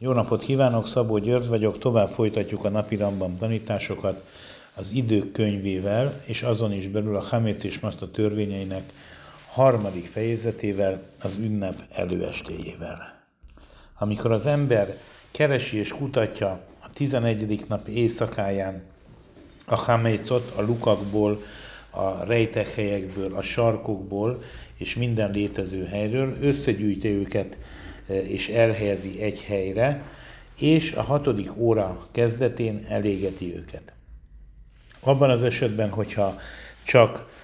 Jó napot kívánok, Szabó György vagyok, tovább folytatjuk a napi Rambam tanításokat az idők könyvével, és azon is belül a Haméc és Masta törvényeinek harmadik fejezetével, az ünnep előestéjével. Amikor az ember keresi és kutatja a 11. nap éjszakáján a Hamécot a lukakból, a rejtek helyekből, a sarkokból és minden létező helyről, összegyűjti őket és elhelyezi egy helyre, és a hatodik óra kezdetén elégeti őket. Abban az esetben, hogyha csak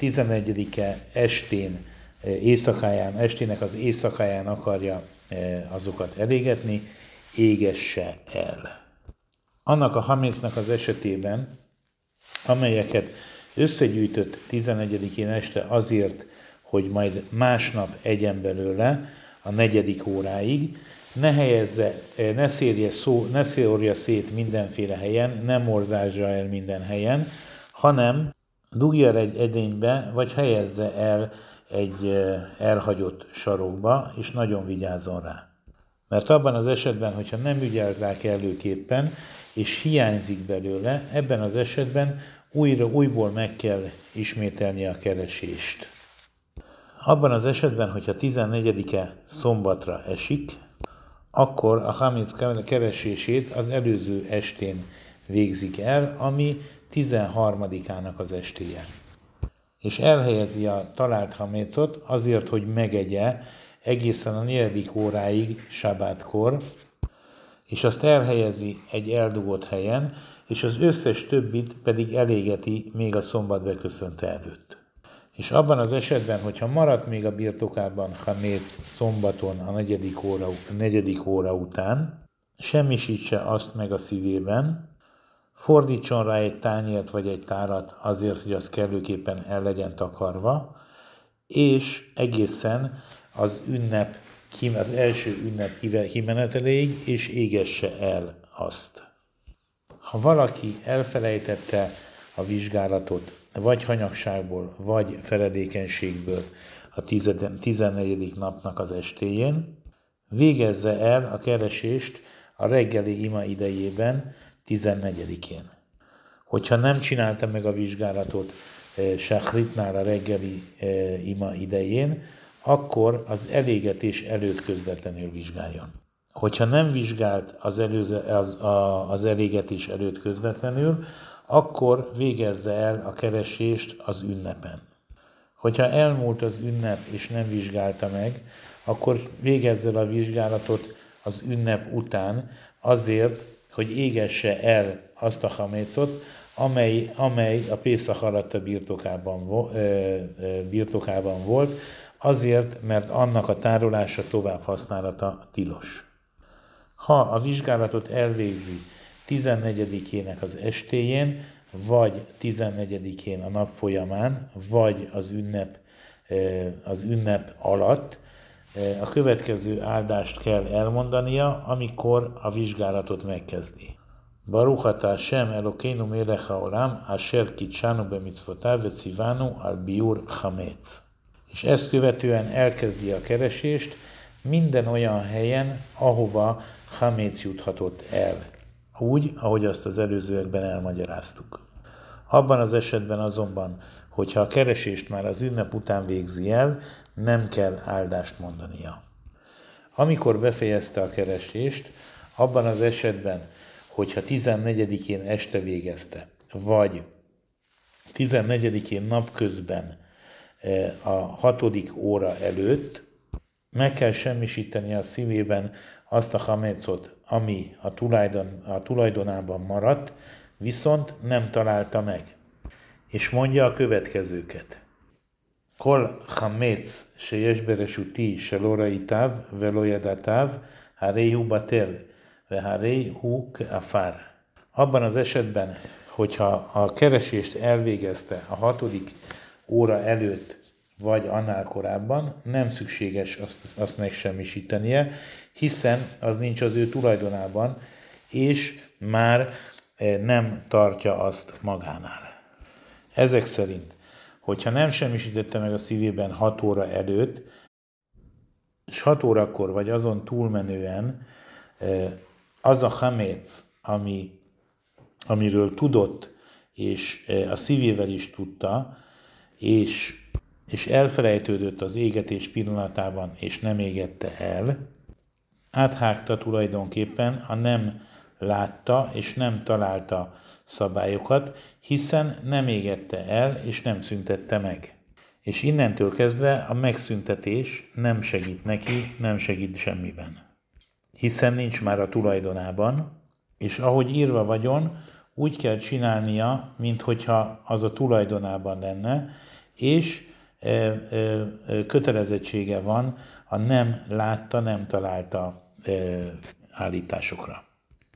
11-e estén, éjszakáján, estének az éjszakáján akarja azokat elégetni, égesse el. Annak a hamécnak az esetében, amelyeket összegyűjtött 11-én este azért, hogy majd másnap egyen belőle, a negyedik óráig, ne helyezze, eh, ne szérje, szó, ne szórja szét mindenféle helyen, ne morzázsa el minden helyen, hanem dugja egy edénybe, vagy helyezze el egy eh, elhagyott sarokba, és nagyon vigyázzon rá. Mert abban az esetben, hogyha nem ügyel rá kellőképpen, és hiányzik belőle, ebben az esetben újra, újból meg kell ismételni a keresést. Abban az esetben, hogyha 14-e szombatra esik, akkor a Hamitz keresését az előző estén végzik el, ami 13-ának az estéje. És elhelyezi a talált Hamécot azért, hogy megegye egészen a negyedik óráig sabátkor, és azt elhelyezi egy eldugott helyen, és az összes többit pedig elégeti még a szombat beköszönte előtt. És abban az esetben, hogyha maradt még a birtokában Haméc szombaton a negyedik óra, negyedik óra után, semmisítse azt meg a szívében, fordítson rá egy tányért vagy egy tárat azért, hogy az kellőképpen el legyen takarva, és egészen az ünnep, az első ünnep kimeneteléig, és égesse el azt. Ha valaki elfelejtette a vizsgálatot, vagy hanyagságból, vagy feledékenységből a 14. napnak az estéjén, végezze el a keresést a reggeli ima idejében, 14-én. Hogyha nem csinálta meg a vizsgálatot eh, Sachritnál a reggeli eh, ima idején, akkor az elégetés előtt közvetlenül vizsgáljon. Hogyha nem vizsgált az, előző, az, a, az elégetés előtt közvetlenül, akkor végezze el a keresést az ünnepen. Hogyha elmúlt az ünnep és nem vizsgálta meg, akkor végezze el a vizsgálatot az ünnep után azért, hogy égesse el azt a hamécot, amely, amely a Pészak alatt a birtokában, birtokában volt, azért, mert annak a tárolása tovább használata tilos. Ha a vizsgálatot elvégzi 14-ének az estéjén, vagy 14-én a nap folyamán, vagy az ünnep, az ünnep alatt a következő áldást kell elmondania, amikor a vizsgálatot megkezdi. Baruch sem Elokeinu melech haolam, asher kitsánu be mitzvotav ve civánu al biur chametz. És ezt követően elkezdi a keresést minden olyan helyen, ahova chametz juthatott el úgy, ahogy azt az előzőekben elmagyaráztuk. Abban az esetben azonban, hogyha a keresést már az ünnep után végzi el, nem kell áldást mondania. Amikor befejezte a keresést, abban az esetben, hogyha 14-én este végezte, vagy 14-én napközben e, a hatodik óra előtt, meg kell semmisíteni a szívében azt a hamécot, ami a, tulajdon, a tulajdonában maradt, viszont nem találta meg. És mondja a következőket. Kol hametz sheyesh bereshuti shelo raitav velo ve harei hu batel, ve hu afár. Abban az esetben, hogyha a keresést elvégezte a hatodik óra előtt vagy annál korábban, nem szükséges azt, azt megsemmisítenie, hiszen az nincs az ő tulajdonában, és már eh, nem tartja azt magánál. Ezek szerint, hogyha nem semmisítette meg a szívében 6 óra előtt, és 6 órakor vagy azon túlmenően az a haméc, ami, amiről tudott, és a szívével is tudta, és, és elfelejtődött az égetés pillanatában, és nem égette el, áthágta tulajdonképpen a nem látta és nem találta szabályokat, hiszen nem égette el és nem szüntette meg. És innentől kezdve a megszüntetés nem segít neki, nem segít semmiben. Hiszen nincs már a tulajdonában, és ahogy írva vagyon, úgy kell csinálnia, minthogyha az a tulajdonában lenne, és kötelezettsége van a nem látta, nem találta állításokra.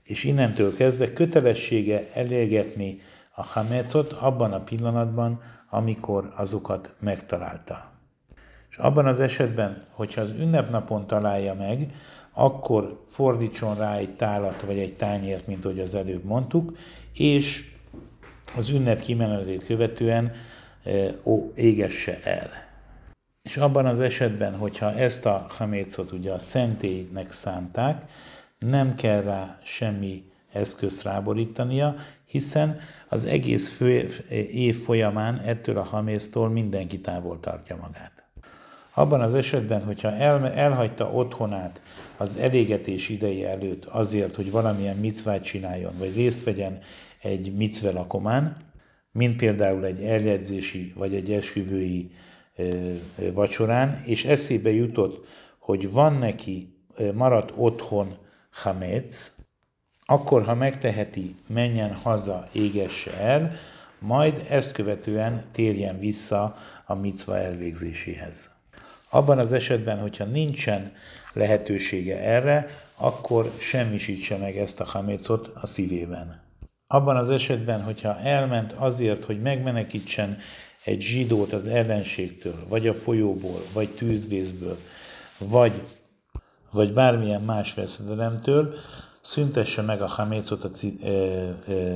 És innentől kezdve kötelessége elégetni a hamecot abban a pillanatban, amikor azokat megtalálta. És abban az esetben, hogyha az ünnepnapon találja meg, akkor fordítson rá egy tálat vagy egy tányért, mint ahogy az előbb mondtuk, és az ünnep kimenetét követően ó, égesse el. És abban az esetben, hogyha ezt a hamécot ugye a szentélynek szánták, nem kell rá semmi eszközt ráborítania, hiszen az egész fő év folyamán ettől a hamésztól mindenki távol tartja magát. Abban az esetben, hogyha el, elhagyta otthonát az elégetés ideje előtt azért, hogy valamilyen micvát csináljon, vagy részt vegyen egy micve lakomán, mint például egy eljegyzési vagy egy esküvői vacsorán, és eszébe jutott, hogy van neki maradt otthon hametz, akkor, ha megteheti, menjen haza, égesse el, majd ezt követően térjen vissza a micva elvégzéséhez. Abban az esetben, hogyha nincsen lehetősége erre, akkor semmisítse meg ezt a hamécot a szívében. Abban az esetben, hogyha elment azért, hogy megmenekítsen egy zsidót az ellenségtől, vagy a folyóból, vagy tűzvészből, vagy, vagy bármilyen más veszedelemtől, szüntesse meg a hamécot a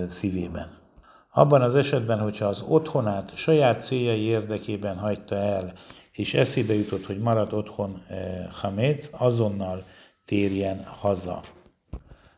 szívében. Abban az esetben, hogyha az otthonát saját céljai érdekében hagyta el, és eszébe jutott, hogy marad otthon haméc, azonnal térjen haza.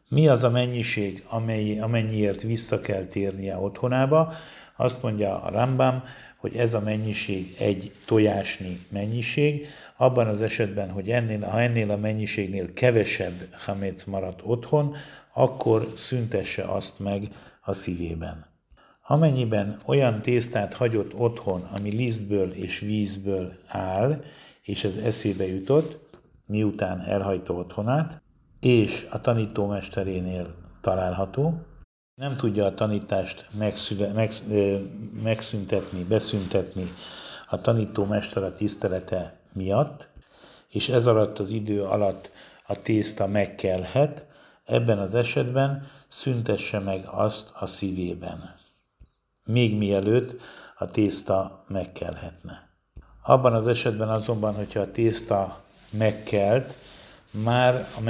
Mi az a mennyiség, amely, amennyiért vissza kell térnie otthonába? Azt mondja a Rambam, hogy ez a mennyiség egy tojásni mennyiség, abban az esetben, hogy ennél, ha ennél a mennyiségnél kevesebb haméc maradt otthon, akkor szüntesse azt meg a szívében. Amennyiben olyan tésztát hagyott otthon, ami lisztből és vízből áll, és ez eszébe jutott, miután elhagyta otthonát, és a tanítómesterénél található, nem tudja a tanítást megszüle, megsz, megszüntetni, beszüntetni a tanítómester a tisztelete miatt, és ez alatt az idő alatt a tészta megkelhet, ebben az esetben szüntesse meg azt a szívében, még mielőtt a tészta megkelhetne. Abban az esetben azonban, hogyha a tészta megkelt, már a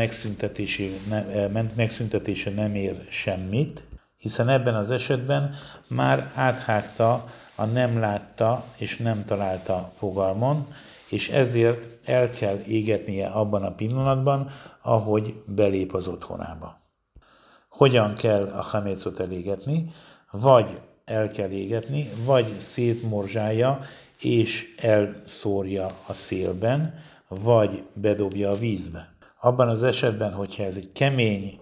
megszüntetése nem ér semmit, hiszen ebben az esetben már áthágta a nem látta és nem találta fogalmon, és ezért el kell égetnie abban a pillanatban, ahogy belép az otthonába. Hogyan kell a hamécot elégetni? Vagy el kell égetni, vagy szétmorzsálja és elszórja a szélben, vagy bedobja a vízbe. Abban az esetben, hogyha ez egy kemény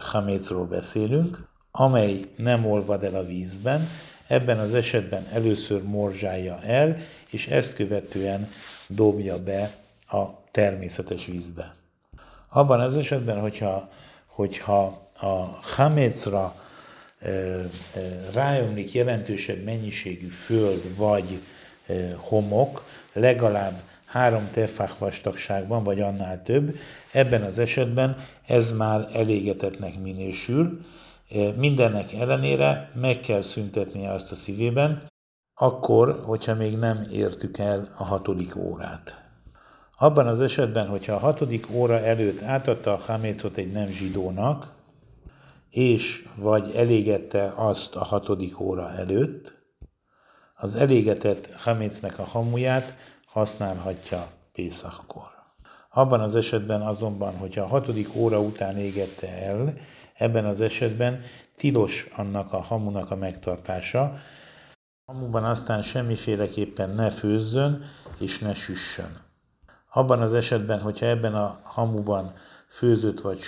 hamécról beszélünk, amely nem olvad el a vízben, ebben az esetben először morzsálja el, és ezt követően dobja be a természetes vízbe. Abban az esetben, hogyha, hogyha a hamécra ráömlik jelentősebb mennyiségű föld vagy homok, legalább három tefák vastagságban, vagy annál több, ebben az esetben ez már elégetetnek minősül, mindennek ellenére meg kell szüntetnie azt a szívében, akkor, hogyha még nem értük el a hatodik órát. Abban az esetben, hogyha a hatodik óra előtt átadta a hamécot egy nem zsidónak, és vagy elégette azt a hatodik óra előtt, az elégetett hamécnek a hamuját használhatja Pészakkor. Abban az esetben azonban, hogyha a hatodik óra után égette el, ebben az esetben tilos annak a hamunak a megtartása. Hamuban aztán semmiféleképpen ne főzzön és ne süssön. Abban az esetben, hogyha ebben a hamuban főzött vagy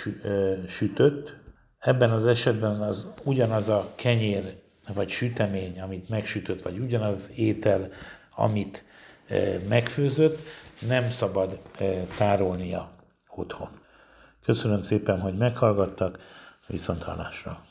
sütött, ebben az esetben az ugyanaz a kenyér vagy sütemény, amit megsütött, vagy ugyanaz étel, amit megfőzött, nem szabad tárolnia otthon. Köszönöm szépen, hogy meghallgattak, viszont hallásra.